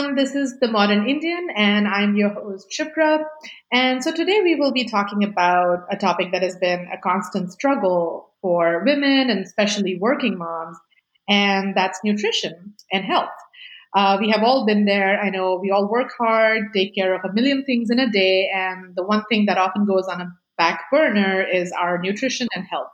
everyone. This is The Modern Indian, and I'm your host, Shipra. And so today we will be talking about a topic that has been a constant struggle for women and especially working moms, and that's nutrition and health. Uh, we have all been there. I know we all work hard, take care of a million things in a day, and the one thing that often goes on a back burner is our nutrition and health.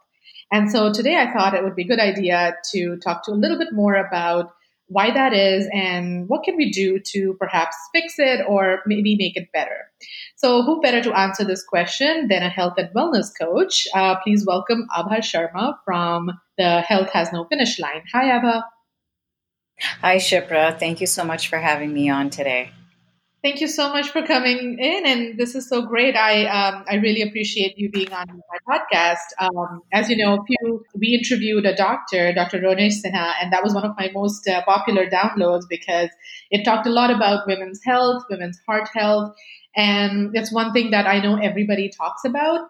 And so today I thought it would be a good idea to talk to a little bit more about why that is and what can we do to perhaps fix it or maybe make it better. So who better to answer this question than a health and wellness coach? Uh, please welcome Abha Sharma from the Health Has No Finish Line. Hi, Abha. Hi, Shipra. Thank you so much for having me on today. Thank you so much for coming in, and this is so great. I um, I really appreciate you being on my podcast. Um, as you know, few, we interviewed a doctor, Dr. Ronesh Sinha, and that was one of my most uh, popular downloads because it talked a lot about women's health, women's heart health, and it's one thing that I know everybody talks about.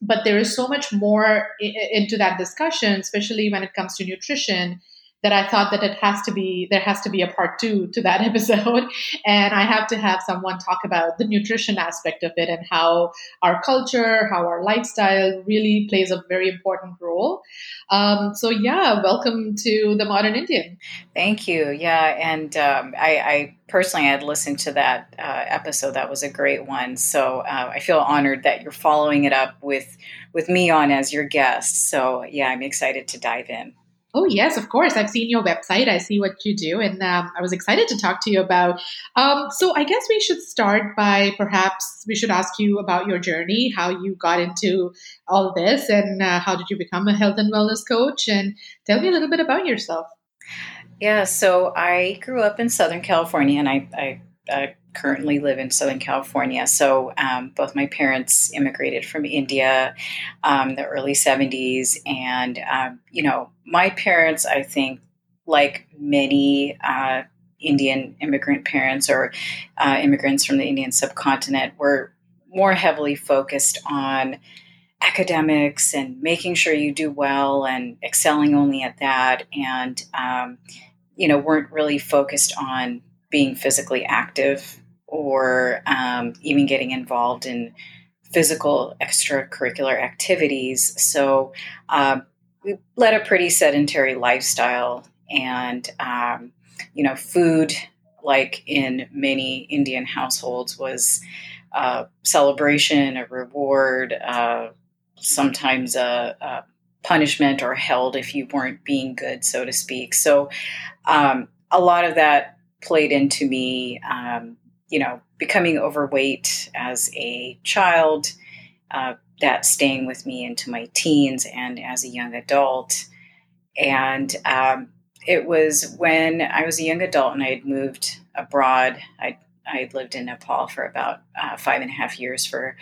But there is so much more into that discussion, especially when it comes to nutrition that I thought that it has to be there has to be a part two to that episode, and I have to have someone talk about the nutrition aspect of it and how our culture, how our lifestyle really plays a very important role. Um, so yeah, welcome to the Modern Indian. Thank you. Yeah, and um, I, I, personally had listened to that uh, episode. That was a great one. So uh, I feel honored that you're following it up with with me on as your guest. So yeah, I'm excited to dive in. Oh, yes, of course. I've seen your website. I see what you do. And um, I was excited to talk to you about. Um, so, I guess we should start by perhaps we should ask you about your journey, how you got into all this, and uh, how did you become a health and wellness coach? And tell me a little bit about yourself. Yeah, so I grew up in Southern California and I, I, I currently live in Southern California. So um, both my parents immigrated from India um, the early 70s. And, um, you know, my parents, I think, like many uh, Indian immigrant parents or uh, immigrants from the Indian subcontinent, were more heavily focused on academics and making sure you do well and excelling only at that. And, um, you know, weren't really focused on being physically active or um, even getting involved in physical extracurricular activities. So um, we led a pretty sedentary lifestyle, and um, you know, food, like in many Indian households, was a celebration, a reward, uh, sometimes a, a, punishment or held if you weren't being good, so to speak. So um, a lot of that played into me um, you know, becoming overweight as a child, uh, that staying with me into my teens and as a young adult. And um, it was when I was a young adult and I had moved abroad. I I lived in Nepal for about uh, five and a half years for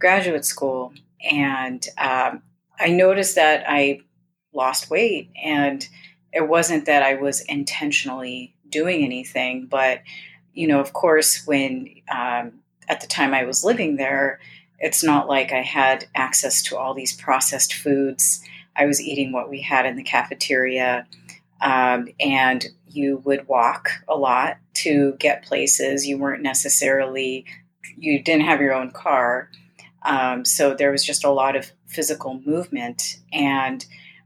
graduate school, and um, I noticed that I lost weight, and it wasn't that I was intentionally doing anything, but you know, of course, when um, at the time I was living there, it's not like I had access to all these processed foods. I was eating what we had in the cafeteria. Um, and you would walk a lot to get places. You weren't necessarily, you didn't have your own car. Um, so there was just a lot of physical movement. And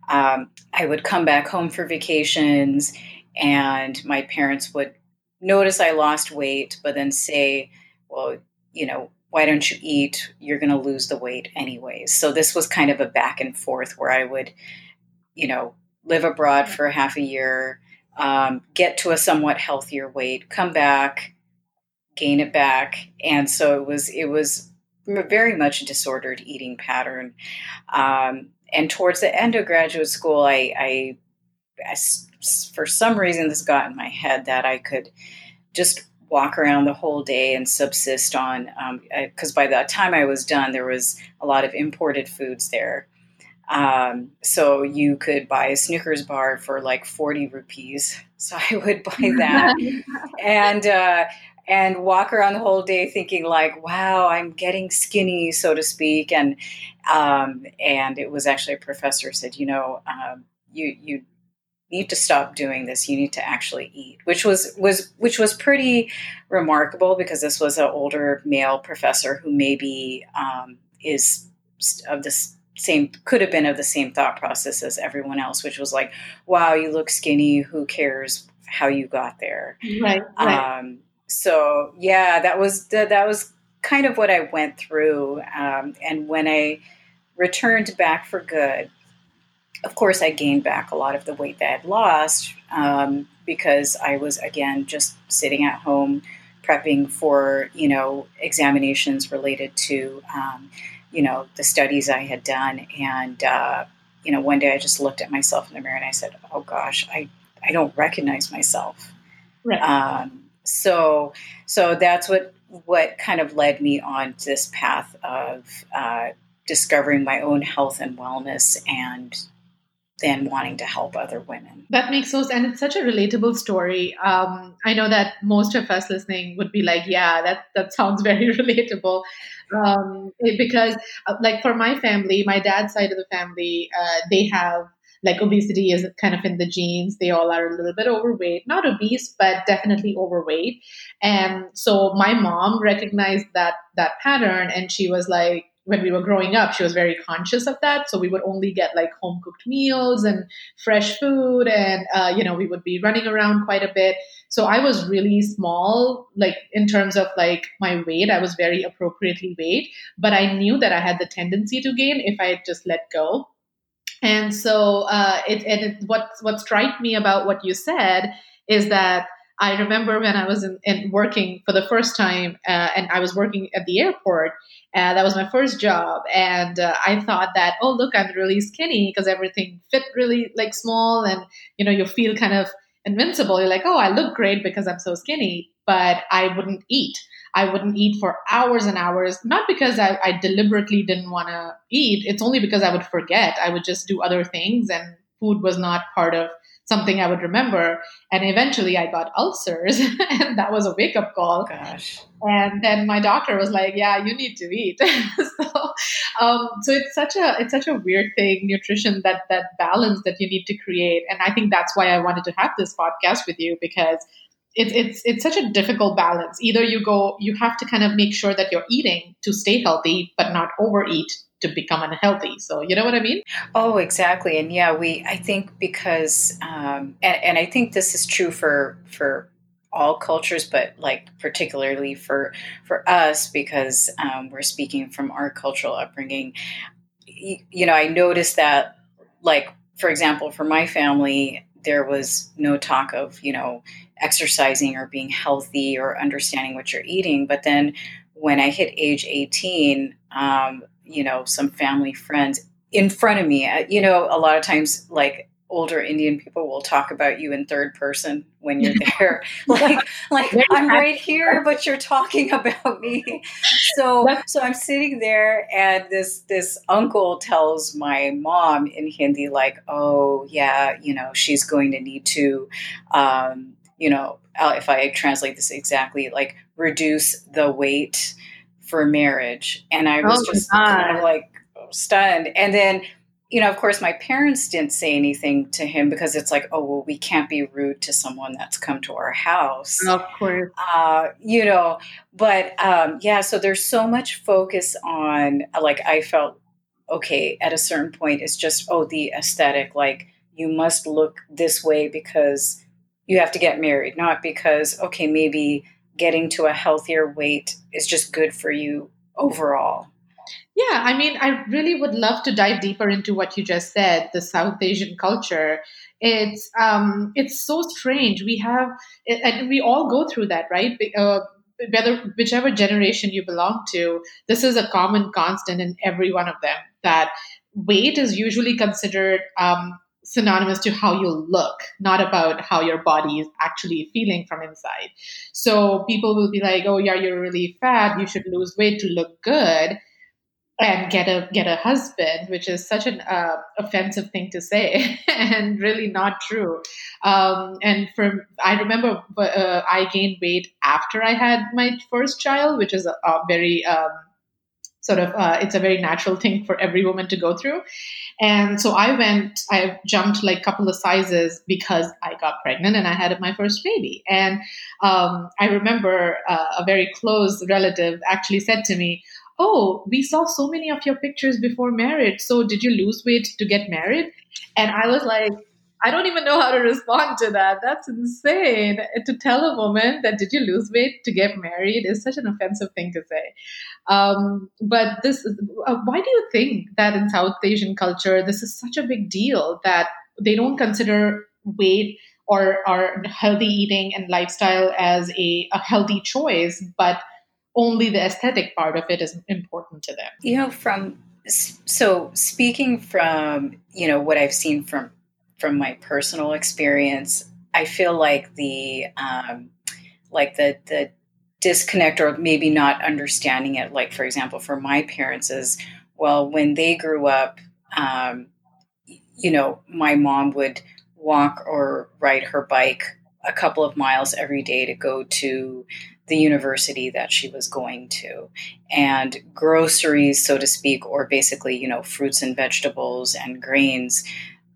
um, I would come back home for vacations, and my parents would notice I lost weight, but then say, well, you know, why don't you eat? You're going to lose the weight anyways. So this was kind of a back and forth where I would, you know, live abroad for half a year, um, get to a somewhat healthier weight, come back, gain it back, and so it was it was very much a disordered eating pattern. Um, and towards the end of graduate school, I, I, I for some reason this got in my head that I could just walk around the whole day and subsist on because um, by the time I was done, there was a lot of imported foods there. Um, so you could buy a Snickers bar for like 40 rupees. So I would buy that and, uh, and walk around the whole day thinking like, wow, I'm getting skinny, so to speak. And, um, and it was actually a professor said, you know, um, you, you need to stop doing this. You need to actually eat, which was was which was pretty remarkable because this was an older male professor who maybe um, is of this same could have been of the same thought process as everyone else, which was like, "Wow, you look skinny. Who cares how you got there?" Right. right. Um, so yeah, that was that was kind of what I went through, um, and when I returned back for good of course, I gained back a lot of the weight that I'd lost um, because I was, again, just sitting at home prepping for, you know, examinations related to, um, you know, the studies I had done. And, uh, you know, one day I just looked at myself in the mirror and I said, oh gosh, I, I don't recognize myself. Right. Um, so, so that's what, what kind of led me on this path of, uh, discovering my own health and wellness and than wanting to help other women. That makes sense. And it's such a relatable story. Um, I know that most of us listening would be like, yeah, that, that sounds very relatable. Um, because, uh, like, for my family, my dad's side of the family, uh, they have like obesity is kind of in the genes. They all are a little bit overweight, not obese, but definitely overweight. And so my mom recognized that that pattern, and she was like, when we were growing up, she was very conscious of that. So we would only get like home cooked meals and fresh food, and uh, you know we would be running around quite a bit. So I was really small, like in terms of like my weight. I was very appropriately weighed, but I knew that I had the tendency to gain if I just let go. And so uh, it and it, what what struck me about what you said is that I remember when I was in, in working for the first time, uh, and I was working at the airport. Uh, that was my first job, and uh, I thought that, oh, look, I'm really skinny because everything fit really like small, and you know, you feel kind of invincible. You're like, oh, I look great because I'm so skinny, but I wouldn't eat. I wouldn't eat for hours and hours, not because I, I deliberately didn't want to eat. It's only because I would forget. I would just do other things, and food was not part of something I would remember. And eventually I got ulcers, and that was a wake up call. Gosh. And then my doctor was like, "Yeah, you need to eat." so, um, so it's such a it's such a weird thing, nutrition that that balance that you need to create. And I think that's why I wanted to have this podcast with you because it's it's it's such a difficult balance. Either you go, you have to kind of make sure that you're eating to stay healthy, but not overeat to become unhealthy. So you know what I mean? Oh, exactly. And yeah, we I think because um, and, and I think this is true for for all cultures, but like particularly for for us because um, we're speaking from our cultural upbringing. You, you know, I noticed that like for example, for my family, there was no talk of you know exercising or being healthy or understanding what you're eating. But then when I hit age 18, um, you know, some family friends in front of me. Uh, you know, a lot of times, like older Indian people will talk about you in third person when you're there. like, like I'm right here, but you're talking about me. So, so I'm sitting there, and this this uncle tells my mom in Hindi, like, "Oh, yeah, you know, she's going to need to." Um, you know, if I translate this exactly, like reduce the weight for marriage. And I was oh just kind of like stunned. And then, you know, of course, my parents didn't say anything to him because it's like, oh, well, we can't be rude to someone that's come to our house. Of course. Uh, you know, but um, yeah, so there's so much focus on, like, I felt, okay, at a certain point, it's just, oh, the aesthetic, like, you must look this way because you have to get married, not because, okay, maybe getting to a healthier weight is just good for you overall. Yeah, I mean, I really would love to dive deeper into what you just said, the South Asian culture. It's um, it's so strange. We have, and we all go through that, right? Uh, whether whichever generation you belong to, this is a common constant in every one of them. That weight is usually considered um, synonymous to how you look, not about how your body is actually feeling from inside. So people will be like, "Oh, yeah, you're really fat. You should lose weight to look good." and get a get a husband, which is such an uh, offensive thing to say, and really not true. Um, and for I remember uh, I gained weight after I had my first child, which is a, a very um, sort of uh, it's a very natural thing for every woman to go through. And so i went i jumped like a couple of sizes because i got pregnant and i had my first baby. And um, i remember uh, a very close relative actually said to me oh we saw so many of your pictures before marriage so did you lose weight to get married? And i was like I don't even know how to respond to that. That's insane. To tell a woman that did you lose weight to get married is such an offensive thing to say. Um, but this, uh, why do you think that in South Asian culture this is such a big deal that they don't consider weight or, or healthy eating and lifestyle as a, a healthy choice, but only the aesthetic part of it is important to them? You know, from so speaking from you know what I've seen from from my personal experience, I feel like the um, like the the disconnect or maybe not understanding it. Like for example, for my parents is well when they grew up, um, you know, my mom would walk or ride her bike a couple of miles every day to go to the university that she was going to and groceries so to speak or basically you know fruits and vegetables and grains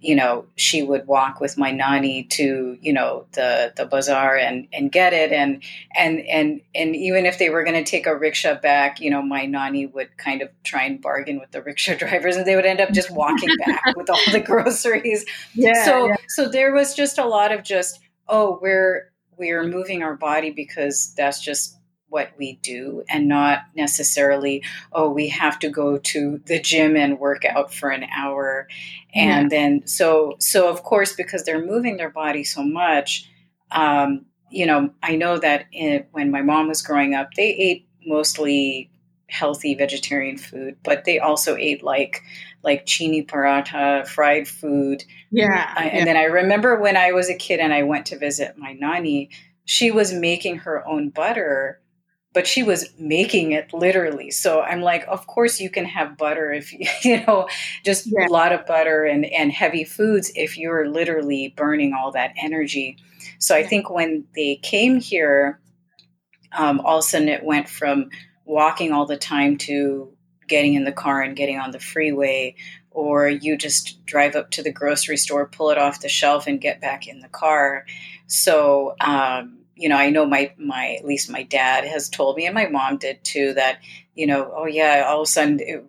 you know, she would walk with my nanny to, you know, the the bazaar and and get it, and and and and even if they were going to take a rickshaw back, you know, my nanny would kind of try and bargain with the rickshaw drivers, and they would end up just walking back with all the groceries. Yeah. So yeah. so there was just a lot of just, oh, we're we're moving our body because that's just what we do and not necessarily oh we have to go to the gym and work out for an hour and yeah. then so so of course because they're moving their body so much um, you know i know that in, when my mom was growing up they ate mostly healthy vegetarian food but they also ate like like chini paratha fried food yeah, and yeah. then i remember when i was a kid and i went to visit my nani she was making her own butter but she was making it literally. So I'm like, of course you can have butter if you know, just yeah. a lot of butter and, and heavy foods if you're literally burning all that energy. So I think when they came here, um, all of a sudden it went from walking all the time to getting in the car and getting on the freeway, or you just drive up to the grocery store, pull it off the shelf, and get back in the car. So, um, you know, I know my my at least my dad has told me, and my mom did too, that you know, oh yeah, all of a sudden it,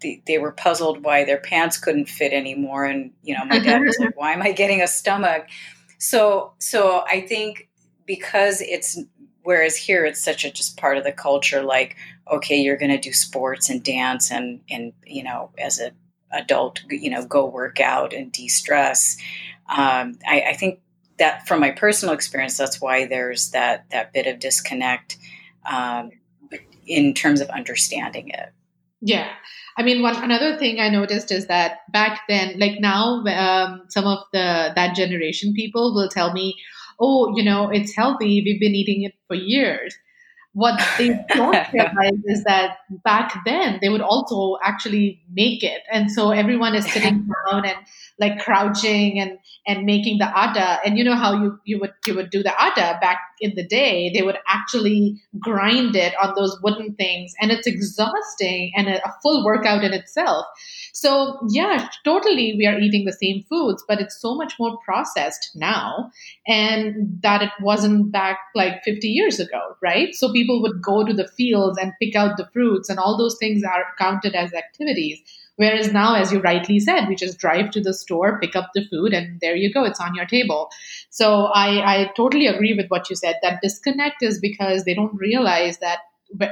they, they were puzzled why their pants couldn't fit anymore, and you know, my dad was like, why am I getting a stomach? So so I think because it's whereas here it's such a just part of the culture, like okay, you're going to do sports and dance and and you know, as a adult, you know, go work out and de stress. Um, I, I think that from my personal experience, that's why there's that that bit of disconnect um, in terms of understanding it. Yeah, I mean, one another thing I noticed is that back then, like now, um, some of the that generation people will tell me, "Oh, you know, it's healthy. We've been eating it for years." What they don't realize is that back then they would also actually make it, and so everyone is sitting down and like crouching and and making the atta. And you know how you you would you would do the atta back in the day? They would actually grind it on those wooden things, and it's exhausting and a, a full workout in itself. So, yeah, totally, we are eating the same foods, but it's so much more processed now, and that it wasn't back like 50 years ago, right? So, people would go to the fields and pick out the fruits, and all those things are counted as activities. Whereas now, as you rightly said, we just drive to the store, pick up the food, and there you go, it's on your table. So, I, I totally agree with what you said. That disconnect is because they don't realize that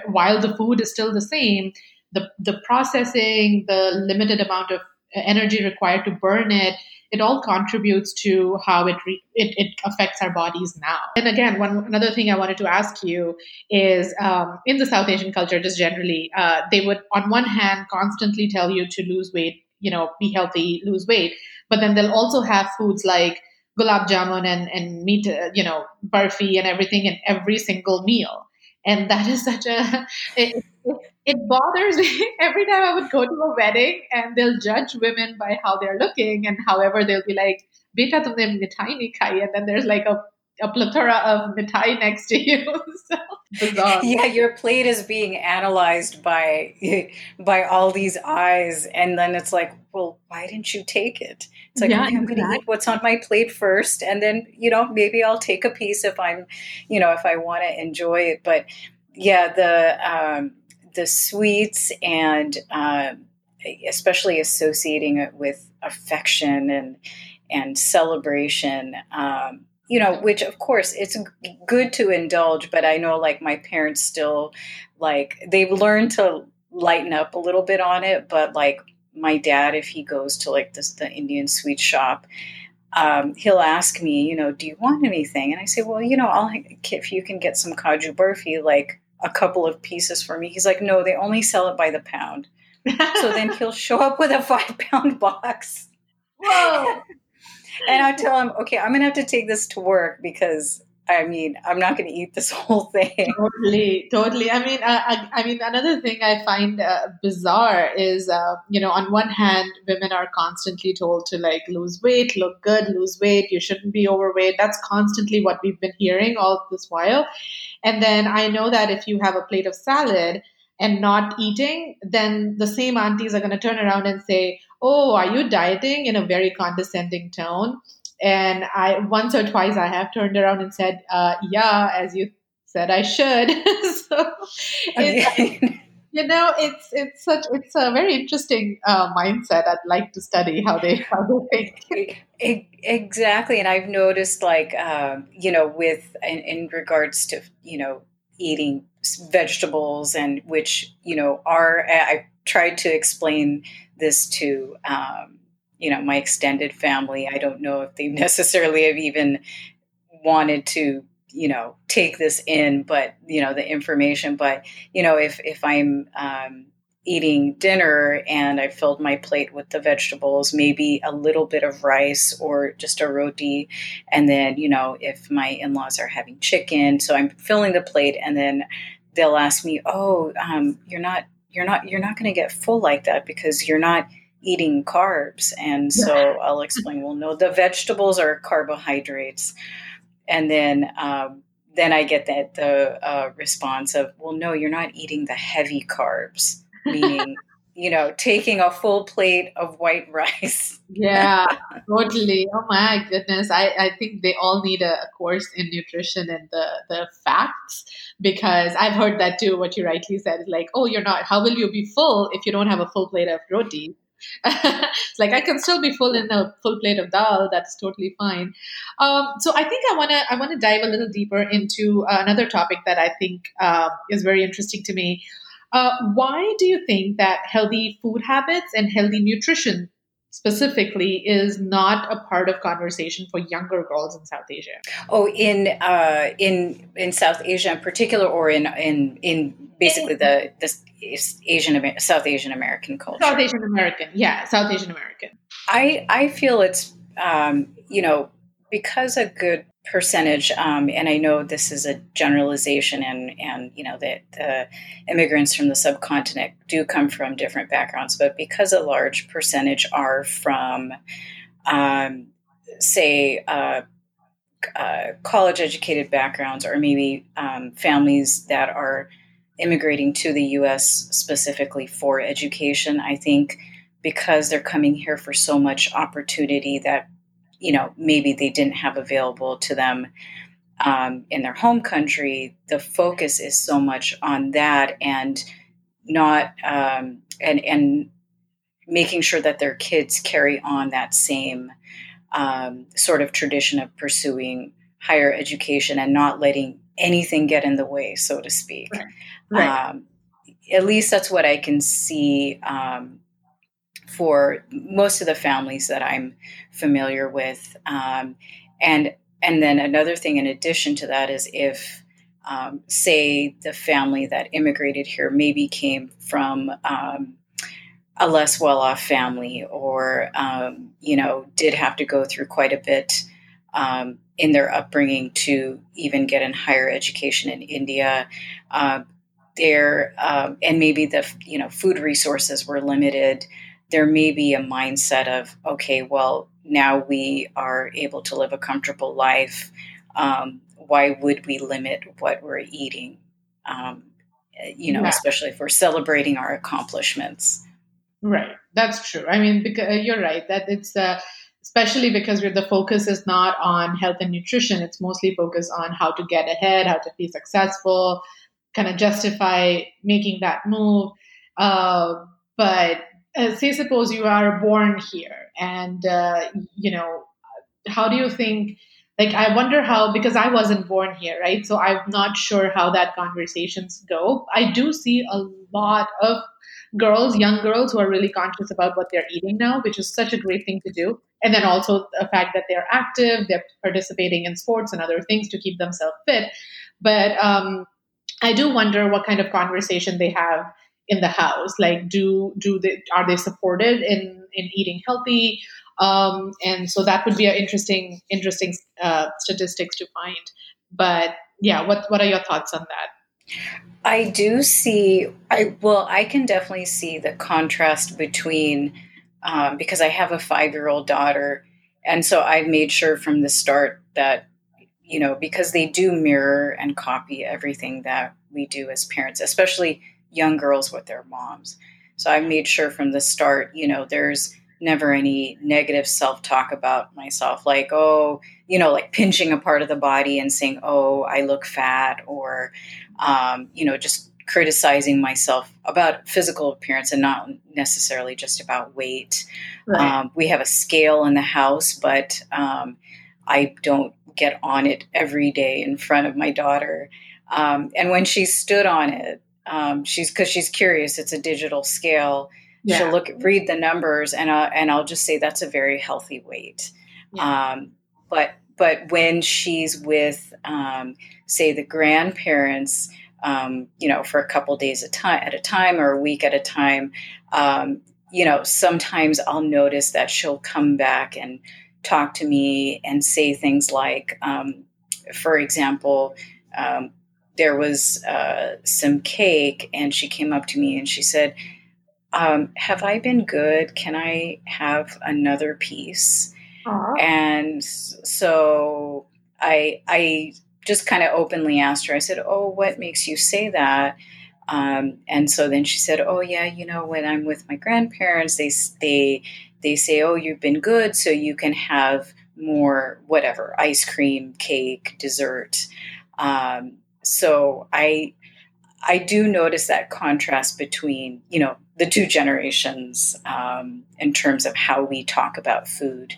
while the food is still the same, the, the processing, the limited amount of uh, energy required to burn it, it all contributes to how it, re- it, it affects our bodies now. And again, one another thing I wanted to ask you is um, in the South Asian culture, just generally, uh, they would on one hand constantly tell you to lose weight, you know, be healthy, lose weight, but then they'll also have foods like gulab jamun and and meat, uh, you know, barfi and everything in every single meal. And that is such a it, it bothers me every time I would go to a wedding and they'll judge women by how they're looking and however they'll be like, beta tumne mithai nahi khai and then there's like a a plethora of mithai next to you. so bizarre. Yeah, your plate is being analyzed by by all these eyes, and then it's like, well, why didn't you take it? It's like, Yeah, okay, I'm going to eat what's on my plate first, and then you know maybe I'll take a piece if I'm, you know, if I want to enjoy it. But yeah, the um, the sweets and um, especially associating it with affection and and celebration. Um, you know, which of course it's good to indulge, but I know like my parents still like they've learned to lighten up a little bit on it, but like my dad, if he goes to like this the Indian sweet shop, um, he'll ask me, you know, do you want anything? And I say, well, you know, I'll if you can get some kaju burfi, like a couple of pieces for me. He's like, no, they only sell it by the pound. So then he'll show up with a five pound box. Whoa. And I tell him, okay, I'm gonna have to take this to work because I mean, I'm not gonna eat this whole thing. Totally, totally. I mean, uh, I, I mean, another thing I find uh, bizarre is, uh, you know, on one hand, women are constantly told to like lose weight, look good, lose weight. You shouldn't be overweight. That's constantly what we've been hearing all this while. And then I know that if you have a plate of salad and not eating, then the same aunties are going to turn around and say, "Oh, are you dieting?" in a very condescending tone. And I once or twice I have turned around and said, uh, "Yeah, as you said I should." so, it's, you know, it's it's such it's a very interesting uh, mindset. I'd like to study how they how they think. Exactly, and I've noticed, like, um, you know, with in, in regards to you know eating vegetables, and which you know are I tried to explain this to um, you know my extended family. I don't know if they necessarily have even wanted to you know take this in, but you know the information. But you know if if I'm um, eating dinner and I filled my plate with the vegetables, maybe a little bit of rice or just a roti. And then, you know, if my in laws are having chicken, so I'm filling the plate and then they'll ask me, Oh, um, you're not, you're not, you're not going to get full like that because you're not eating carbs. And so I'll explain, well, no, the vegetables are carbohydrates. And then, um, then I get that the uh, response of, well, no, you're not eating the heavy carbs meaning you know taking a full plate of white rice Yeah, totally. Oh my goodness. I, I think they all need a, a course in nutrition and the, the facts because I've heard that too. What you rightly said is like, oh, you're not, how will you be full if you don't have a full plate of roti? It's like I can still be full in a full plate of dal. That's totally fine. Um, so I think I want to I want to dive a little deeper into uh, another topic that I think um, is very interesting to me. Uh, why do you think that healthy food habits and healthy nutrition specifically is not a part of conversation for younger girls in South Asia? oh in uh in in south asia in particular or in in in basically the this asian south asian american culture South Asian American, yeah, South Asian American. I I feel it's um, you know because a good percentage, um, and I know this is a generalization, and and you know that the immigrants from the subcontinent do come from different backgrounds, but because a large percentage are from, um, say. Uh, uh, college educated backgrounds, or maybe um, families that are immigrating to the US specifically for education. I think because they're coming here for so much opportunity that you know maybe they didn't have available to them um, in their home country the focus is so much on that and not um, and and making sure that their kids carry on that same um, sort of tradition of pursuing higher education and not letting anything get in the way so to speak Right. um, at least that's what i can see um, for most of the families that I'm familiar with. Um, and and then another thing in addition to that is if um, say the family that immigrated here maybe came from um, a less well-off family or um, you know did have to go through quite a bit um, in their upbringing to even get in higher education in India. Uh, there um, and maybe the you know food resources were limited there may be a mindset of okay well now we are able to live a comfortable life um, why would we limit what we're eating? Um, you know, yeah. especially if we're celebrating our accomplishments. Right, that's true. I mean, because uh, you're right that it's uh, especially because the focus is not on health and nutrition; it's mostly focused on how to get ahead, how to be successful, kind of justify making that move. Uh, but uh, say, suppose you are born here, and uh, you know, how do you think? like i wonder how because i wasn't born here right? So i'm not sure how that conversations go. I do see a lot of girls young girls who are really conscious about what they're eating now which is such a great thing to do. And then also the fact that they're active they're participating in sports and other things to keep themselves fit. But um, i do wonder what kind of conversation they have in the house like do do they are they supported in in eating healthy um, and so that would be an interesting, interesting uh, statistics to find. But yeah, what what are your thoughts on that? I do see. I well, I can definitely see the contrast between um, because I have a five year old daughter, and so I've made sure from the start that you know because they do mirror and copy everything that we do as parents, especially young girls with their moms. So I've made sure from the start, you know, there's never any negative self talk about myself, like, oh, you know, like pinching a part of the body and saying, oh, I look fat, or, um, you know, just criticizing myself about physical appearance and not necessarily just about weight. Right. Um, we have a scale in the house, but um, I don't get on it every day in front of my daughter. Um, and when she stood on it, um, she's because she's curious. It's a digital scale yeah. she'll look read the numbers and uh, and I'll just say that's a very healthy weight. Yeah. Um, but but when she's with um, say the grandparents, um, you know, for a couple days at time at a time or a week at a time, um, you know, sometimes I'll notice that she'll come back and talk to me and say things like, um, for example. Um, there was uh, some cake, and she came up to me and she said, um, have I been good? Can I have another piece? Aww. And so I I just kind of openly asked her. I said, "Oh, what makes you say that?" Um, and so then she said, "Oh yeah, you know, when I'm with my grandparents, they they they say, "Oh, you've been good, so you can have more whatever ice cream, cake, dessert." Um, so I I do notice that contrast between, you know, the two generations um, in terms of how we talk about food.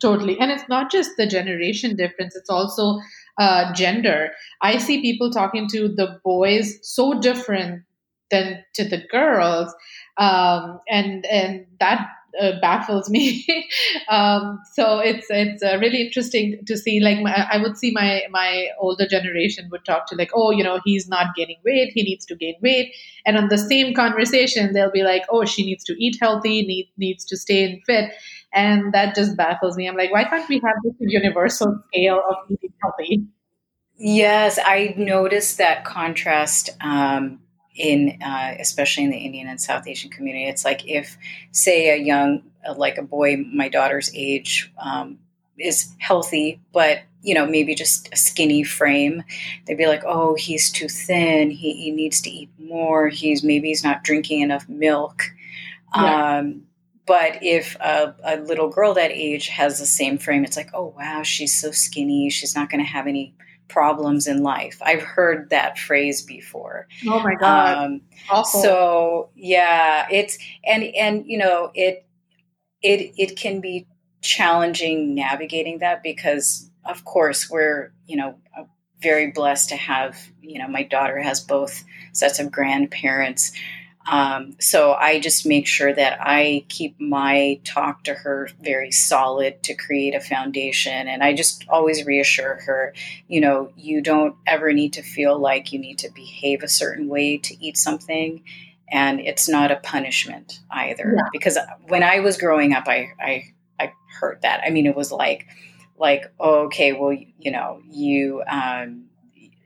Totally. And it's not just the generation difference, it's also uh, gender. I see people talking to the boys so different than to the girls. Um, and and that uh, baffles me. um, so it's it's uh, really interesting to see. Like my, I would see my my older generation would talk to like, oh, you know, he's not gaining weight. He needs to gain weight. And on the same conversation, they'll be like, oh, she needs to eat healthy, need, needs to stay in fit. And that just baffles me. I'm like, why can't we have this universal scale of eating healthy? Yes, I noticed that contrast um, in uh, especially in the Indian and South Asian community. It's like if, say, a young, uh, like a boy my daughter's age, um, is healthy, but you know maybe just a skinny frame, they'd be like, "Oh, he's too thin. He, he needs to eat more. He's maybe he's not drinking enough milk." Yeah. Um, but if a, a, little girl that age has the same frame, it's like, "Oh wow, she's so skinny. She's not going to have any problems in life. I've heard that phrase before. Oh my god. Um, Awful. So yeah, it's and and you know it it it can be challenging navigating that because of course we're you know very blessed to have you know my daughter has both sets of grandparents um, so I just make sure that I keep my talk to her very solid to create a foundation. And I just always reassure her, you know, you don't ever need to feel like you need to behave a certain way to eat something. And it's not a punishment either. Yeah. Because when I was growing up, I, I, I heard that. I mean, it was like, like, oh, okay, well, you know, you, um,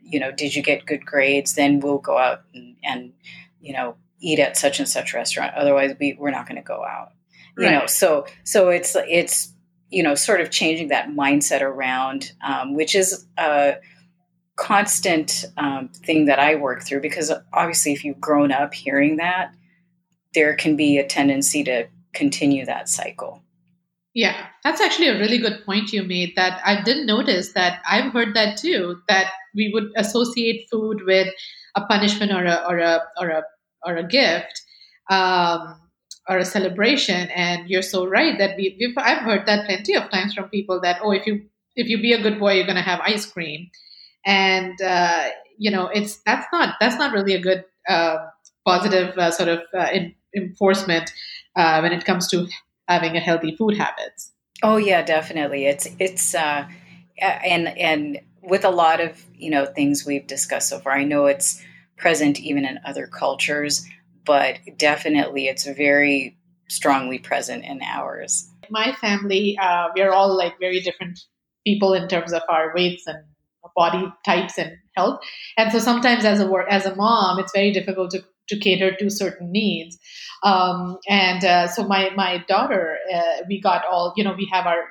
you know, did you get good grades? Then we'll go out and, and you know, eat at such and such restaurant otherwise we, we're not going to go out you right. know so so it's it's you know, sort of changing that mindset around, um, which is a constant um, thing that I work through because obviously, if you've grown up hearing that, there can be a tendency to continue that cycle. Yeah, that's actually a really good point you made that I didn't notice that I've heard that too that we would associate food with a punishment or a or a or a or a gift um, or a celebration and you're so right that we we've, I've heard that plenty of times from people that oh if you if you be a good boy you're going to have ice cream and uh, you know it's that's not that's not really a good uh, positive uh, sort of uh, in, enforcement uh, when it comes to having a healthy food habits. Oh yeah, definitely. It's it's uh, and and with a lot of you know things we've discussed so far, I know it's present even in other cultures, but definitely it's very strongly present in ours. My family, uh, we're all like very different people in terms of our weights and body types and health, and so sometimes as a as a mom, it's very difficult to to cater to certain needs. Um, and uh, so my my daughter, uh, we got all you know we have our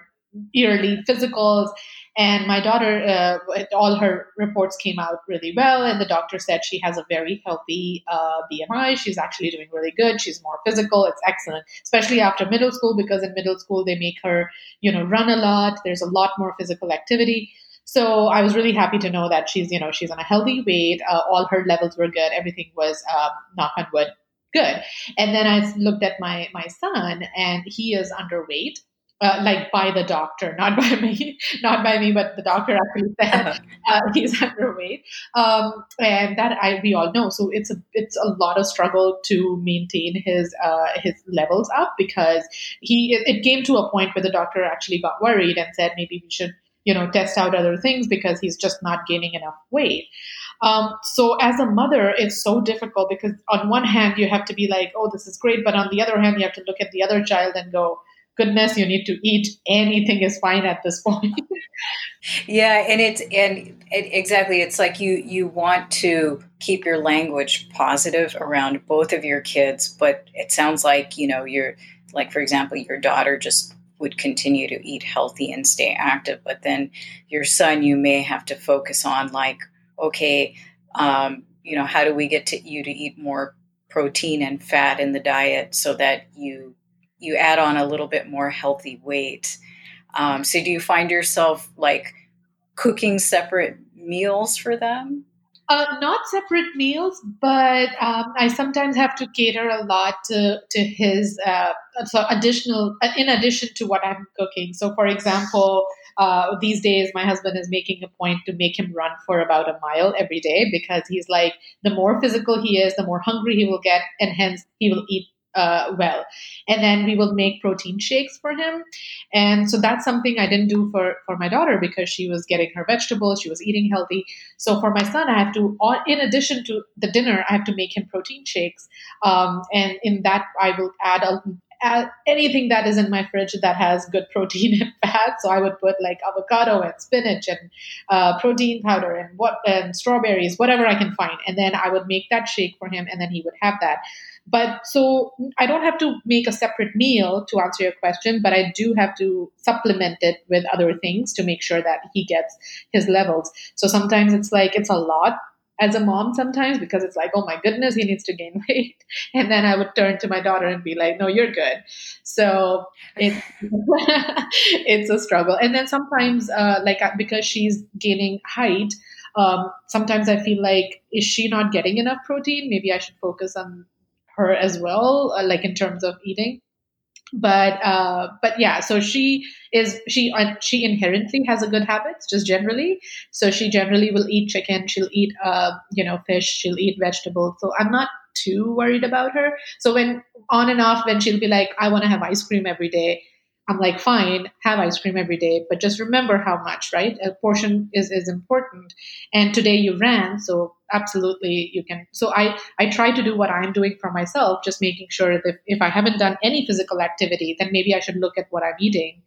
yearly physicals, and my daughter, uh, all her reports came out really well, and the doctor said she has a very healthy uh, BMI. She's actually doing really good. She's more physical. It's excellent, especially after middle school because in middle school they make her you know run a lot. There's a lot more physical activity. So I was really happy to know that she's, you know, she's on a healthy weight. Uh, all her levels were good. Everything was, um, knock on wood, good. And then I looked at my my son, and he is underweight. Uh, like by the doctor, not by me, not by me, but the doctor actually said uh, he's underweight, um, and that I we all know. So it's a it's a lot of struggle to maintain his uh, his levels up because he it, it came to a point where the doctor actually got worried and said maybe we should you know test out other things because he's just not gaining enough weight. Um, so as a mother it's so difficult because on one hand you have to be like oh this is great. But on the other hand you have to look at the other child and go goodness you need to eat anything is fine at this point yeah and it's and it, exactly it's like you you want to keep your language positive around both of your kids but it sounds like you know you're like for example your daughter just would continue to eat healthy and stay active. But then your son, you may have to focus on like, okay, um, you know, how do we get to you to eat more protein and fat in the diet so that you you add on a little bit more healthy weight. Um, so do you find yourself like cooking separate meals for them? Uh, not separate meals, but um, I sometimes have to cater a lot to to his uh, so additional uh, in addition to what I'm cooking. So, for example, uh, these days my husband is making a point to make him run for about a mile every day because he's like the more physical he is, the more hungry he will get, and hence he will eat uh, well. And then we will make protein shakes for him. And so that's something I didn't do for, for my daughter because she was getting her vegetables, she was eating healthy. So for my son, I have to, in addition to the dinner, I have to make him protein shakes. Um, and in that, I will add a, uh, anything that is in my fridge that has good protein and fat. So I would put like avocado and spinach and uh, protein powder and what and strawberries, whatever I can find, and then I would make that shake for him, and then he would have that. But so I don't have to make a separate meal to answer your question, but I do have to supplement it with other things to make sure that he gets his levels. So sometimes it's like it's a lot as a mom sometimes because it's like, oh my goodness, he needs to gain weight. And then I would turn to my daughter and be like, no, you're good. So it, it's a struggle. And then sometimes, uh, like, uh, because she's gaining height, um, sometimes I feel like, is she not getting enough protein? Maybe I should focus on her as well, uh, like in terms of eating. But uh, but yeah, so she is she uh, she inherently has a good habits just generally. So she generally will eat chicken. She'll eat uh, you know fish. She'll eat vegetables. So I'm not too worried about her. So when on and off, when she'll be like, I want to have ice cream every day I'm like, fine, have ice cream every day, but just remember how much, right? A portion is, is important. And today you ran, so absolutely you can. So I, I try to do what I'm doing for myself, just making sure that if I haven't done any physical activity, then maybe I should look at what I'm eating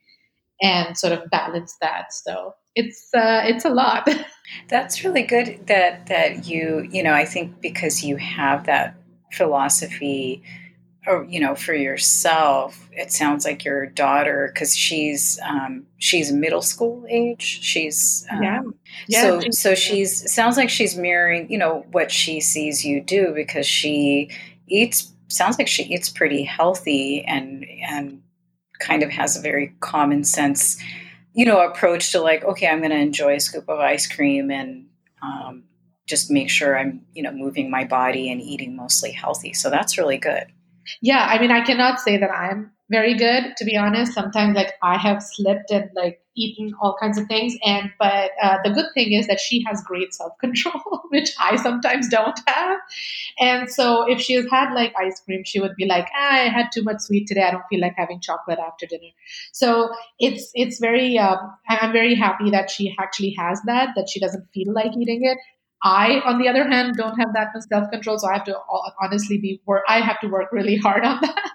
and sort of balance that. So it's, uh, it's a lot. That's really good that, that you, you know, I think because you have that philosophy or you know for yourself it sounds like your daughter because she's um, she's middle school age. She's um, yeah. yeah so so she's sounds like she's mirroring you know what she sees you do because she eats sounds like she eats pretty healthy and and kind of has a very common sense you know approach to like okay i'm going to enjoy a scoop of ice cream and um, just make sure i'm you know moving my body and eating mostly healthy. So that's really good yeah, I mean, I cannot say that I'm very good, to be honest. Sometimes, like, I have slipped and like eaten all kinds of things. And, but uh, the good thing is that she has great self control, which I sometimes don't have. And so, if she has had like ice cream, she would be like, ah, I had too much sweet today. I don't feel like having chocolate after dinner. So, it's, it's very, um, I'm very happy that she actually has that, that she doesn't feel like eating it. I, on the other hand, don't have that much self control, so I have to honestly be. I have to work really hard on that.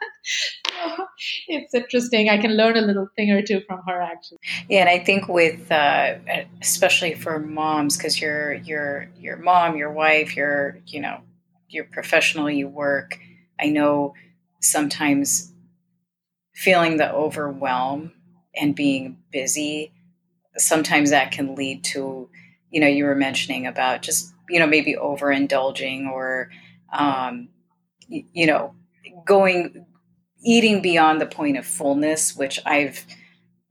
it's interesting. I can learn a little thing or two from her, actually. Yeah, and I think with uh, especially for moms, because you're you're your mom, your wife, you're you know you're professional, you work. I know sometimes feeling the overwhelm and being busy, sometimes that can lead to you know you were mentioning about just you know maybe overindulging or um, you know going eating beyond the point of fullness which i've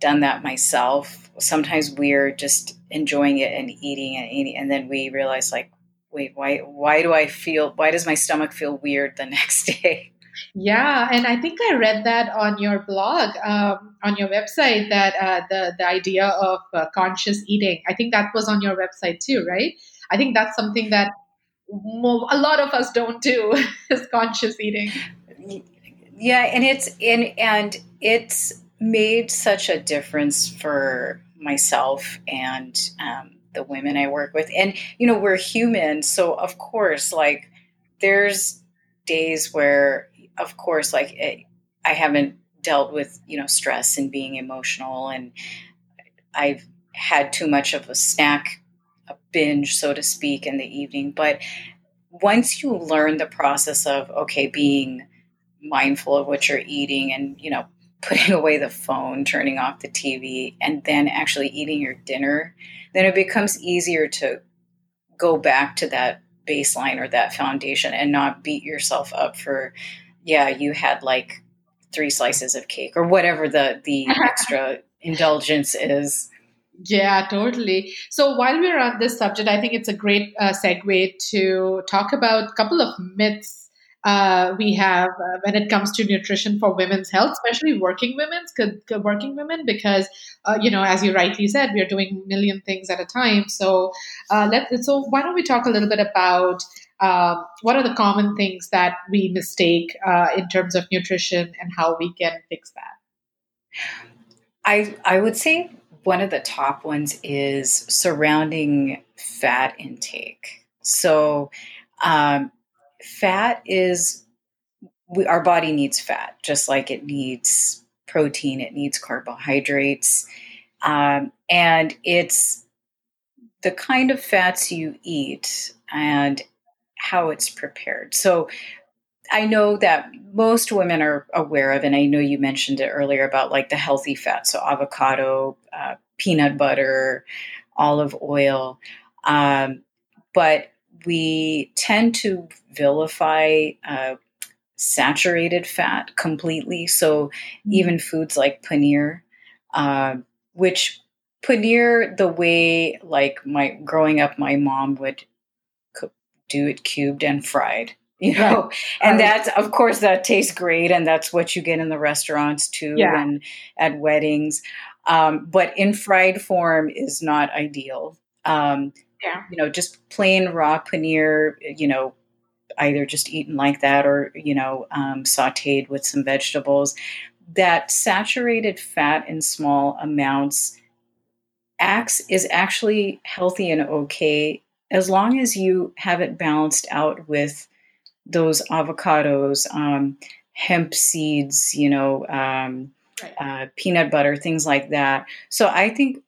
done that myself. Sometimes we're just enjoying it and eating and eating and then we realize like wait why why do i feel why does my stomach feel weird the next day yeah, and I think I read that on your blog, um, on your website, that uh, the the idea of uh, conscious eating. I think that was on your website too, right? I think that's something that a lot of us don't do is conscious eating. Yeah, and it's and and it's made such a difference for myself and um, the women I work with, and you know we're human, so of course, like there's days where of course, like it, I haven't dealt with you know stress and being emotional, and I've had too much of a snack, a binge, so to speak, in the evening. But once you learn the process of okay, being mindful of what you're eating, and you know putting away the phone, turning off the TV, and then actually eating your dinner, then it becomes easier to go back to that baseline or that foundation and not beat yourself up for yeah, you had like three slices of cake or whatever the the extra indulgence is. Yeah, totally. So while we're on this subject, I think it's a great uh, segue to talk about a couple of myths uh, we have uh, when it comes to nutrition for women's health, especially working women's working women, because uh, you know, as you rightly said, we are doing a million things at a time. So uh, let so why don't we talk a little bit about um, what are the common things that we mistake uh, in terms of nutrition and how we can fix that? I I would say one of the top ones is surrounding fat intake. So, um, fat is we, our body needs fat just like it needs protein, it needs carbohydrates, um, and it's the kind of fats you eat and how it's prepared. So I know that most women are aware of, and I know you mentioned it earlier about like the healthy fats, so avocado, uh, peanut butter, olive oil. Um, but we tend to vilify uh, saturated fat completely. So mm-hmm. even foods like paneer, uh, which paneer, the way like my growing up, my mom would do it cubed and fried you know right. and that's of course that tastes great and that's what you get in the restaurants too yeah. and at weddings um, but in fried form is not ideal um, yeah. you know just plain raw paneer you know either just eaten like that or you know um, sauteed with some vegetables that saturated fat in small amounts acts is actually healthy and okay as long as you have it balanced out with those avocados, um, hemp seeds, you know, um, right. uh, peanut butter, things like that. So I think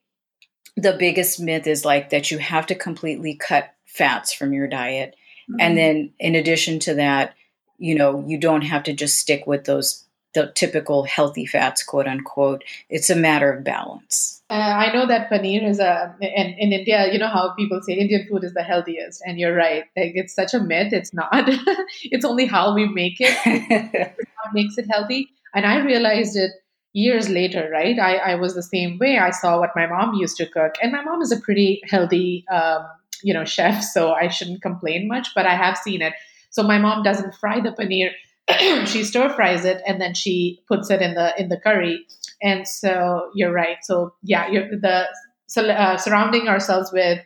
the biggest myth is like that you have to completely cut fats from your diet. Mm-hmm. And then in addition to that, you know, you don't have to just stick with those the typical healthy fats, quote unquote. It's a matter of balance. Uh, I know that paneer is a, in, in India, you know how people say Indian food is the healthiest, and you're right. Like it's such a myth. It's not. it's only how we make it what makes it healthy. And I realized it years later. Right, I, I was the same way. I saw what my mom used to cook, and my mom is a pretty healthy, um, you know, chef, so I shouldn't complain much. But I have seen it. So my mom doesn't fry the paneer she stir fries it and then she puts it in the in the curry. And so you're right. So yeah, the so, uh, surrounding ourselves with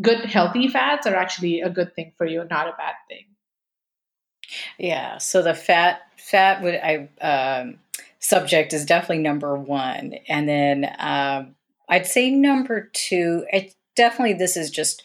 good healthy fats are actually a good thing for you, not a bad thing. Yeah. So the fat fat would I um, subject is definitely number one, and then um, I'd say number two. It definitely this is just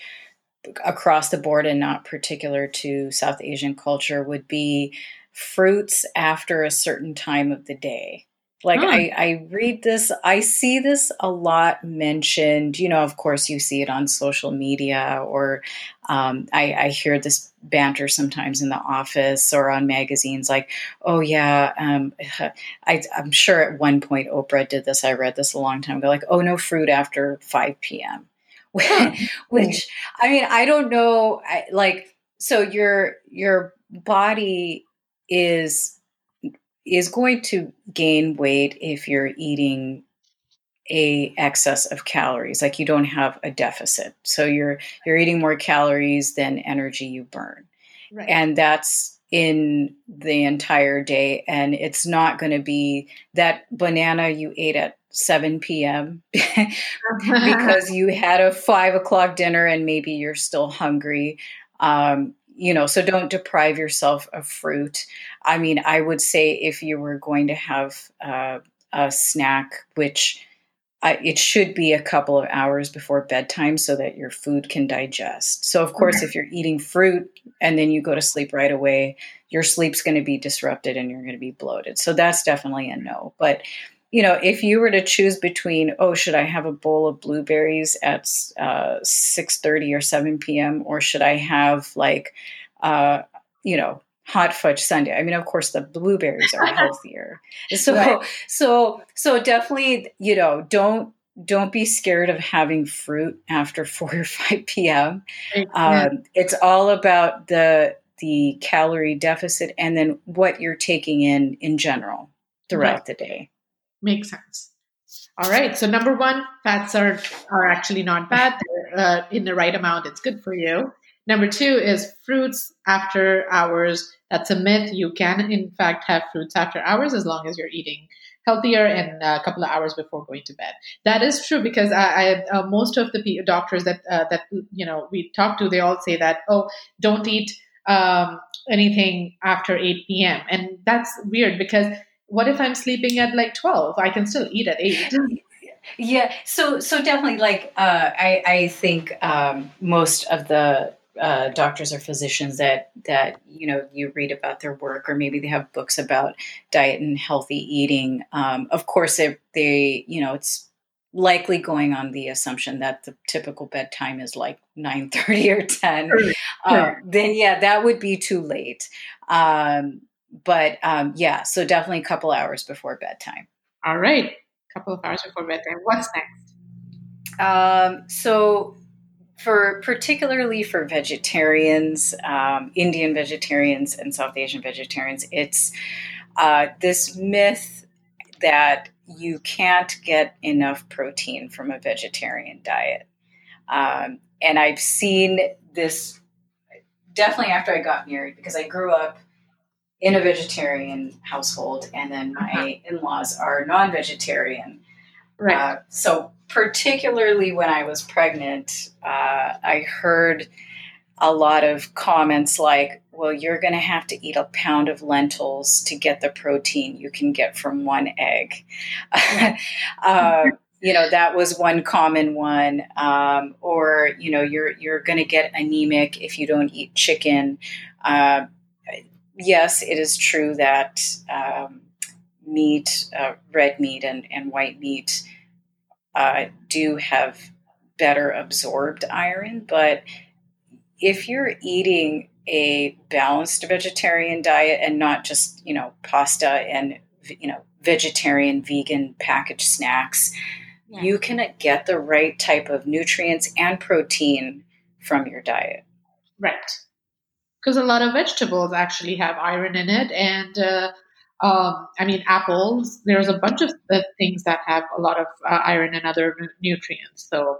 across the board and not particular to South Asian culture would be fruits after a certain time of the day. Like huh. I, I read this, I see this a lot mentioned. You know, of course, you see it on social media, or um, I, I, hear this banter sometimes in the office or on magazines. Like, oh yeah, um, I, am sure at one point Oprah did this. I read this a long time ago. Like, oh no fruit after five p.m. Which I mean, I don't know. I, like, so your your body is is going to gain weight if you're eating a excess of calories like you don't have a deficit. So you're you're eating more calories than energy you burn. Right. and that's in the entire day and it's not going to be that banana you ate at 7 p.m because you had a five o'clock dinner and maybe you're still hungry. Um, you know, so don't deprive yourself of fruit. I mean, I would say if you were going to have uh, a snack, which it should be a couple of hours before bedtime so that your food can digest. So, of course, okay. if you're eating fruit and then you go to sleep right away, your sleep's going to be disrupted and you're going to be bloated. So, that's definitely a no. But you know, if you were to choose between, oh, should I have a bowl of blueberries at uh, six thirty or seven p.m., or should I have like, uh, you know, hot fudge sundae? I mean, of course, the blueberries are healthier. So, right. so, so definitely, you know, don't don't be scared of having fruit after four or five p.m. Um, it's all about the the calorie deficit and then what you're taking in in general throughout right. the day. Makes sense. All right. So number one, fats are are actually not bad. They're uh, in the right amount. It's good for you. Number two is fruits after hours. That's a myth. You can, in fact, have fruits after hours as long as you're eating healthier and a couple of hours before going to bed. That is true because I, I uh, most of the doctors that uh, that you know we talk to, they all say that oh, don't eat um, anything after 8 p.m. And that's weird because what if I'm sleeping at like 12? I can still eat at 8. Yeah, so so definitely like uh, I I think um, most of the uh, doctors or physicians that that you know you read about their work or maybe they have books about diet and healthy eating. Um, of course, they, they you know it's likely going on the assumption that the typical bedtime is like 9.30 or 10 sure. Um, then yeah that would be too late um, but um, yeah, so definitely a couple hours before bedtime. All right, a couple of hours before bedtime. What's next? Um, so for particularly for vegetarians, um, Indian vegetarians and South Asian vegetarians, it's uh, this myth that you can't get enough protein from a vegetarian diet. Um, and I've seen this definitely after I got married because I grew up in a vegetarian household, and then my uh-huh. in laws are non vegetarian. Right. Uh, so, particularly when I was pregnant, uh, I heard a lot of comments like, well, you're going to have to eat a pound of lentils to get the protein you can get from one egg. uh, you know that was one common one um, or you know you're you're going to get anemic if you don't eat chicken uh, yes, it is true that um, meat, uh, red meat, and, and white meat uh, do have better absorbed iron, but if you're eating a balanced vegetarian diet and not just you know pasta and you know vegetarian vegan packaged snacks yeah. you can get the right type of nutrients and protein from your diet right because a lot of vegetables actually have iron in it and uh, um, I mean, apples, there's a bunch of things that have a lot of uh, iron and other nutrients. So,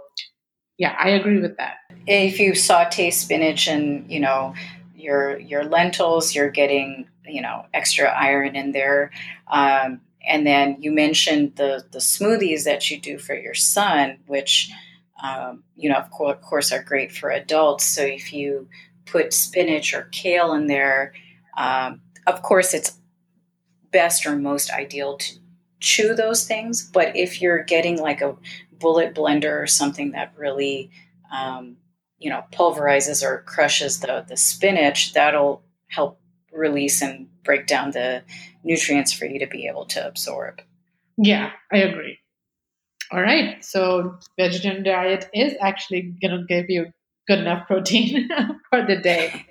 yeah, I agree with that. If you saute spinach and, you know, your your lentils, you're getting, you know, extra iron in there. Um, and then you mentioned the the smoothies that you do for your son, which um, you know, of course, of course, are great for adults. So if you put spinach or kale in there, um, of course, it's best or most ideal to chew those things. But if you're getting like a bullet blender or something that really, um, you know, pulverizes or crushes the, the spinach, that'll help release and break down the nutrients for you to be able to absorb. Yeah, I agree. All right. So vegetarian diet is actually going to give you good enough protein for the day.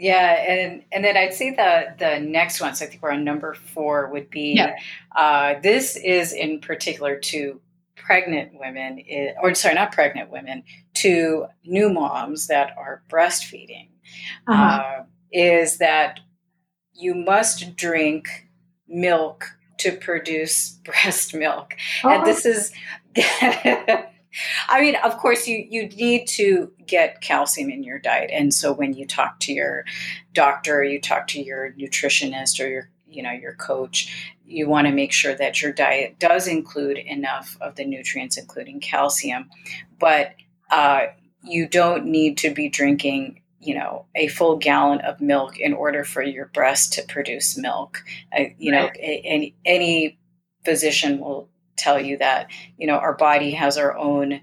Yeah, and and then I'd say the the next one. So I think we're on number four. Would be yeah. uh, this is in particular to pregnant women, or sorry, not pregnant women, to new moms that are breastfeeding. Uh-huh. Uh, is that you must drink milk to produce breast milk, and this is. I mean, of course, you you need to get calcium in your diet, and so when you talk to your doctor, you talk to your nutritionist or your you know your coach, you want to make sure that your diet does include enough of the nutrients, including calcium, but uh, you don't need to be drinking you know a full gallon of milk in order for your breast to produce milk. Uh, you know, any any physician will tell you that you know our body has our own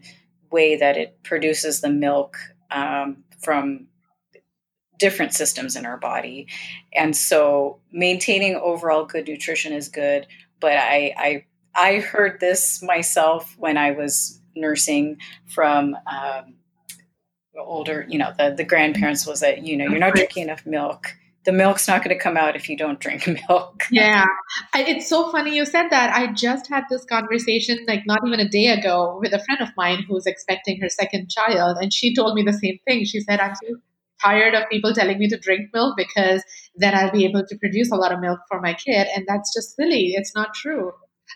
way that it produces the milk um, from different systems in our body. And so maintaining overall good nutrition is good but i i i heard this myself when i was nursing from um, older you know the the grandparents was that you know you're not drinking enough milk the milk's not going to come out if you don't drink milk. yeah. I, it's so funny you said that. I just had this conversation like not even a day ago with a friend of mine who's expecting her second child. And she told me the same thing. She said, I'm so tired of people telling me to drink milk because then I'll be able to produce a lot of milk for my kid. And that's just silly. It's not true.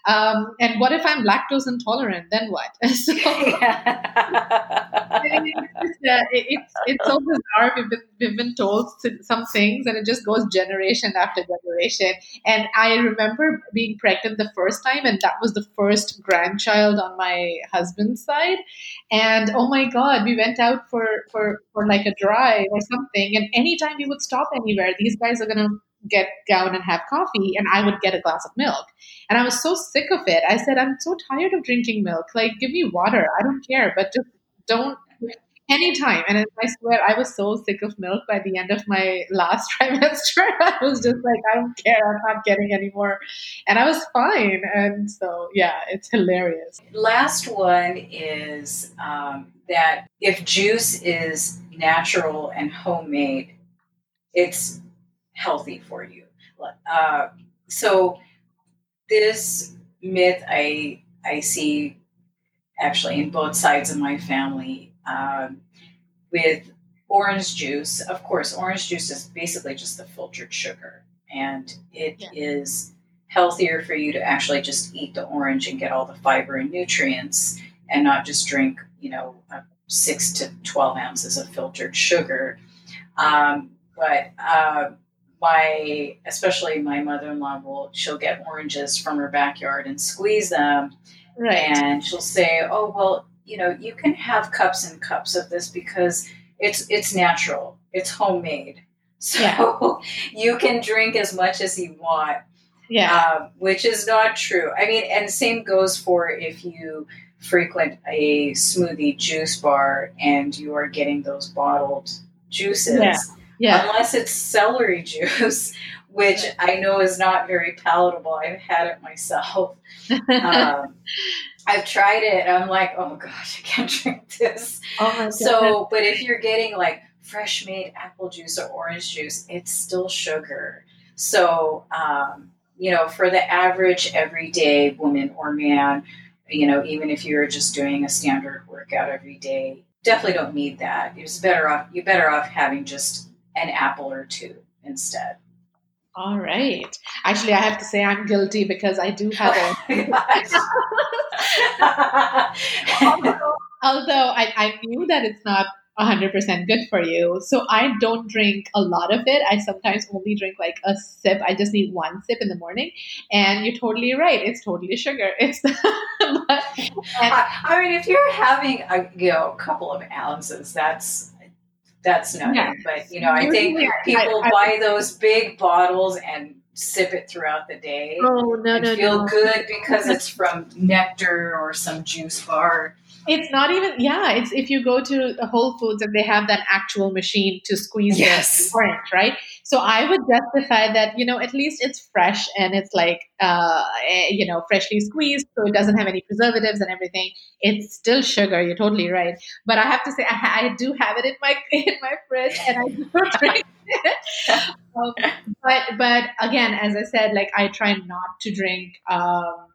Um, and what if I'm lactose intolerant? Then what? so, it's, it's, it's so bizarre. We've been, we've been told some things and it just goes generation after generation. And I remember being pregnant the first time, and that was the first grandchild on my husband's side. And oh my God, we went out for, for, for like a drive or something. And anytime we would stop anywhere, these guys are going to get down and have coffee and I would get a glass of milk. And I was so sick of it. I said, I'm so tired of drinking milk. Like, give me water. I don't care, but just don't anytime. And I swear, I was so sick of milk by the end of my last trimester. I was just like, I don't care. I'm not getting any more. And I was fine. And so, yeah, it's hilarious. Last one is um, that if juice is natural and homemade, it's healthy for you. Uh, so this myth I I see actually in both sides of my family um, with orange juice. Of course, orange juice is basically just the filtered sugar, and it yeah. is healthier for you to actually just eat the orange and get all the fiber and nutrients, and not just drink you know six to twelve ounces of filtered sugar. Um, but uh, my especially my mother-in-law will she'll get oranges from her backyard and squeeze them. Right. And she'll say oh well you know you can have cups and cups of this because it's it's natural. It's homemade. So yeah. you can drink as much as you want. Yeah. Um, which is not true. I mean and same goes for if you frequent a smoothie juice bar and you are getting those bottled juices. Yeah yeah. Unless it's celery juice, which I know is not very palatable. I've had it myself. um, I've tried it. I'm like, oh gosh, I can't drink this. Oh so, but if you're getting like fresh made apple juice or orange juice, it's still sugar. So, um, you know, for the average everyday woman or man, you know, even if you're just doing a standard workout every day, definitely don't need that. It's better off you're better off having just an apple or two instead. All right. Actually, I have to say I'm guilty because I do have a. although, although I, I knew that it's not 100% good for you. So I don't drink a lot of it. I sometimes only drink like a sip. I just need one sip in the morning. And you're totally right. It's totally sugar. It's but, I mean, if you're having a you know a couple of ounces, that's that's nothing. Yeah. But you know, I think people I, I, buy those big bottles and sip it throughout the day. Oh no, no, feel no. good because it's from Nekter or some juice bar. It's not even yeah. It's if you go to the Whole Foods and they have that actual machine to squeeze yes. the orange, right? So I would justify that you know at least it's fresh and it's like uh, eh, you know freshly squeezed, so it doesn't have any preservatives and everything. It's still sugar. You're totally right. But I have to say I, I do have it in my in my fridge and I do drink it. um, but but again, as I said, like I try not to drink. Um,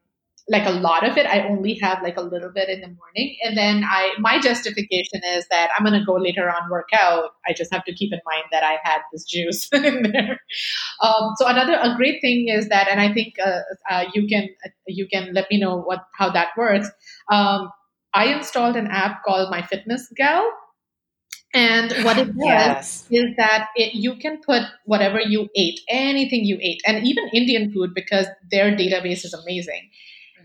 like a lot of it. I only have like a little bit in the morning. And then I my justification is that I'm gonna go later on work out. I just have to keep in mind that I had this juice in there. Um, so another a great thing is that, and I think uh, uh, you can you can let me know what how that works. Um, I installed an app called My Fitness Gal. And what it does yes. is that it, you can put whatever you ate, anything you ate, and even Indian food because their database is amazing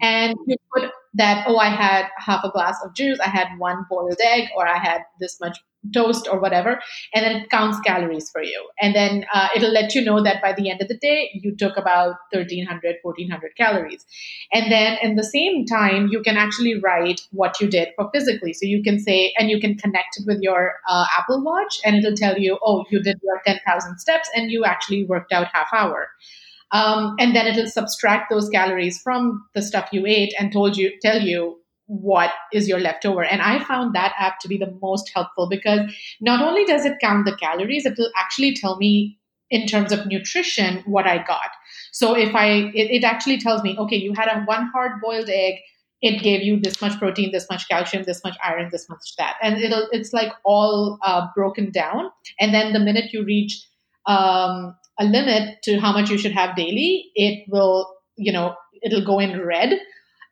and you put that oh i had half a glass of juice i had one boiled egg or i had this much toast or whatever and then it counts calories for you. And then uh, it'll let you know that by the end of the day you took about 1300 1400 calories. And then in the same time you can actually write what you did for physically. So you can say and you can connect it with your uh, apple watch and it'll tell you oh you did your 10000 steps and you actually worked out half hour um, and then it'll subtract those calories from the stuff you ate and told you tell you what is your leftover. And i found that app to be the most helpful because not only does it count the calories it will actually tell me in terms of nutrition what i got. So if i it, it actually tells me okay you had a one hard boiled egg it gave you this much protein this much calcium this much iron this much that. And it'll it's like all uh, broken down. And then the minute you reach um, a limit to how much you should have daily, it will, you know, it'll go in red.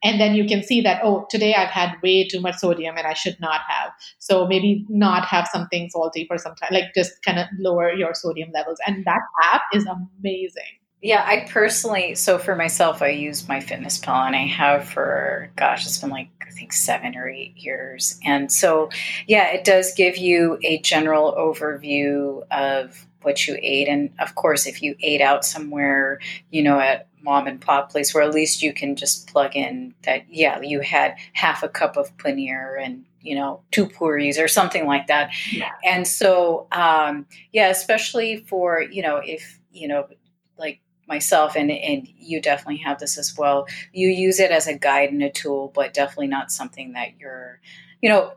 And then you can see that, oh, today I've had way too much sodium and I should not have. So maybe not have something salty for some time, like just kind of lower your sodium levels. And that app is amazing. Yeah, I personally, so for myself, I use my Fitness Pal and I have for, gosh, it's been like, I think seven or eight years. And so, yeah, it does give you a general overview of what you ate. And of course, if you ate out somewhere, you know, at mom and pop place where at least you can just plug in that, yeah, you had half a cup of paneer and, you know, two puris or something like that. Yeah. And so, um, yeah, especially for, you know, if, you know, like myself and, and you definitely have this as well, you use it as a guide and a tool, but definitely not something that you're, you know,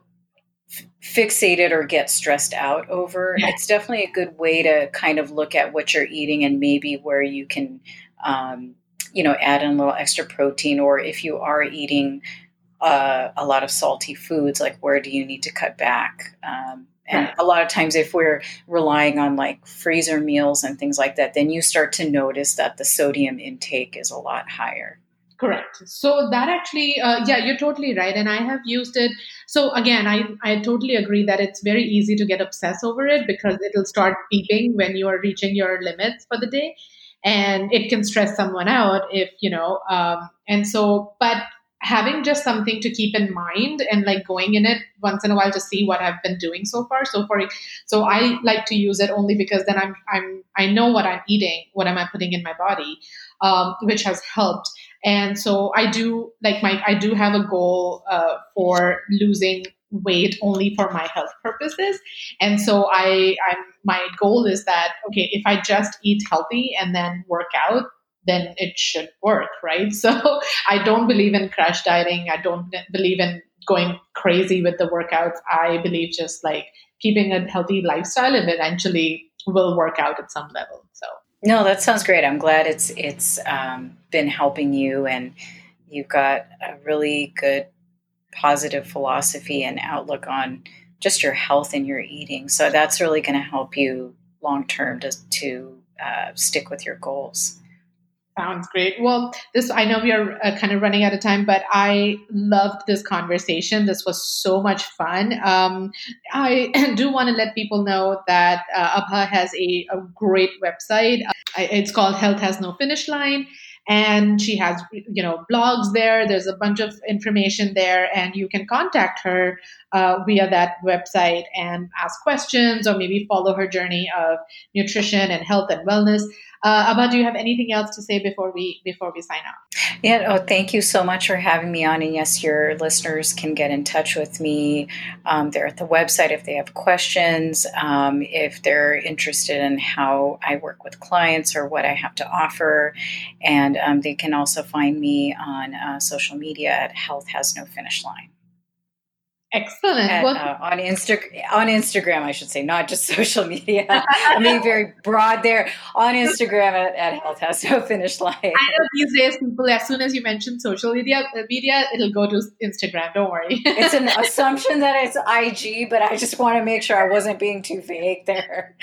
fixated or get stressed out over. Yeah. It's definitely a good way to kind of look at what you're eating and maybe where you can, um, you know, add in a little extra protein, or if you are eating uh, a lot of salty foods, like where do you need to cut back? Um, and a lot of times, if we're relying on like freezer meals and things like that, then you start to notice that the sodium intake is a lot higher. Correct. So that actually, uh, yeah, you're totally right. And I have used it. So again, I, I totally agree that it's very easy to get obsessed over it because it'll start beeping when you are reaching your limits for the day. And it can stress someone out if, you know, um, and so, but having just something to keep in mind and like going in it once in a while to see what I've been doing so far. So for so I like to use it only because then I'm I'm I know what I'm eating, what am I putting in my body, um, which has helped. And so I do like my I do have a goal uh, for losing weight only for my health purposes. And so I I'm my goal is that okay, if I just eat healthy and then work out, then it should work, right? So I don't believe in crash dieting. I don't believe in going crazy with the workouts. I believe just like keeping a healthy lifestyle eventually will work out at some level. No, that sounds great. I'm glad it's it's um, been helping you, and you've got a really good positive philosophy and outlook on just your health and your eating. So that's really going to help you long term to to uh, stick with your goals. Sounds great. Well, this I know we are uh, kind of running out of time, but I loved this conversation. This was so much fun. Um, I do want to let people know that uh, Abha has a, a great website. Uh, it's called Health Has No Finish Line, and she has you know blogs there. There's a bunch of information there, and you can contact her uh, via that website and ask questions, or maybe follow her journey of nutrition and health and wellness. Uh, Abha, do you have anything else to say before we before we sign off? Yeah. Oh, thank you so much for having me on. And yes, your listeners can get in touch with me. Um, they're at the website if they have questions. Um, if they're interested in how I work with clients or what I have to offer, and um, they can also find me on uh, social media at Health Has No Finish Line. Excellent. At, well, uh, on Insta on Instagram, I should say, not just social media. I mean, very broad there. On Instagram at, at Health Has No Finish Line. I know these days, people as soon as you mention social media, uh, media, it'll go to Instagram. Don't worry. it's an assumption that it's IG, but I just want to make sure I wasn't being too vague there.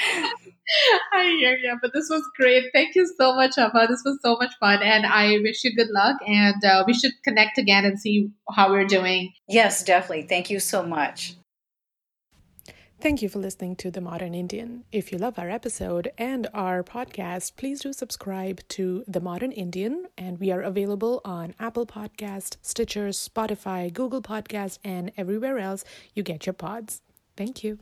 I hear you, but this was great. Thank you so much, Abha. This was so much fun, and I wish you good luck. And uh, we should connect again and see how we're doing. Yes, definitely. Thank you so much. Thank you for listening to The Modern Indian. If you love our episode and our podcast, please do subscribe to The Modern Indian, and we are available on Apple Podcast, Stitcher, Spotify, Google Podcast, and everywhere else you get your pods. Thank you.